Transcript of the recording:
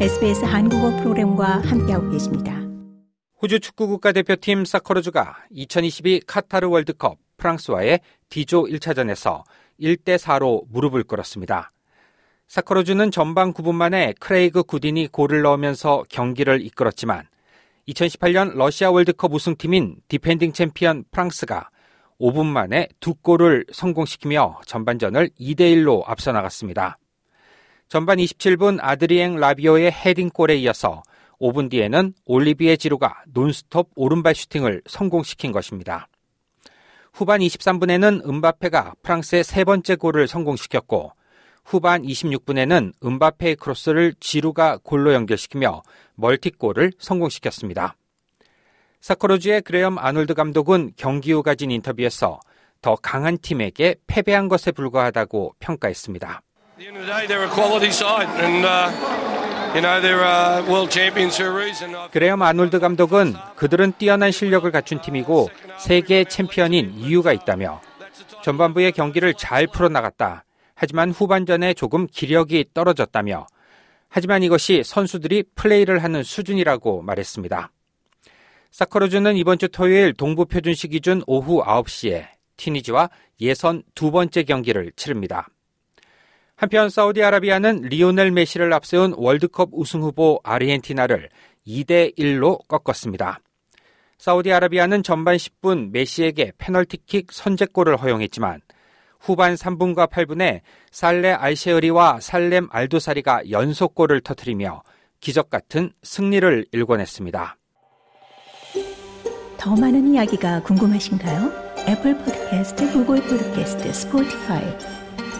SBS 한국어 프로그램과 함께하고 계십니다. 호주 축구 국가대표팀 사커로즈가 2022 카타르 월드컵 프랑스와의 D조 1차전에서 1대4로 무릎을 꿇었습니다. 사커로즈는 전반 9분 만에 크레이그 구딘이 골을 넣으면서 경기를 이끌었지만 2018년 러시아 월드컵 우승팀인 디펜딩 챔피언 프랑스가 5분 만에 두 골을 성공시키며 전반전을 2대1로 앞서 나갔습니다. 전반 27분 아드리엥 라비오의 헤딩골에 이어서 5분 뒤에는 올리비에 지루가 논스톱 오른발 슈팅을 성공시킨 것입니다. 후반 23분에는 은바페가 프랑스의 세 번째 골을 성공시켰고 후반 26분에는 은바페의 크로스를 지루가 골로 연결시키며 멀티골을 성공시켰습니다. 사커로즈의 그레엄 아놀드 감독은 경기 후 가진 인터뷰에서 더 강한 팀에게 패배한 것에 불과하다고 평가했습니다. 그레엄 아놀드 감독은 그들은 뛰어난 실력을 갖춘 팀이고 세계 챔피언인 이유가 있다며 전반부의 경기를 잘 풀어나갔다. 하지만 후반전에 조금 기력이 떨어졌다며 하지만 이것이 선수들이 플레이를 하는 수준이라고 말했습니다. 사커로즈는 이번 주 토요일 동부 표준시 기준 오후 9시에 튀니지와 예선 두 번째 경기를 치릅니다. 한편 사우디아라비아는 리오넬 메시를 앞세운 월드컵 우승 후보 아르헨티나를 2대 1로 꺾었습니다. 사우디아라비아는 전반 10분 메시에게 페널티킥 선제골을 허용했지만 후반 3분과 8분에 살레 알셰어리와 살렘 알도사리가 연속골을 터뜨리며 기적 같은 승리를 일궈냈습니다. 더 많은 이야기가 궁금하신가요? 애플 포드캐스트, 구글 포드캐스트, 스포티파이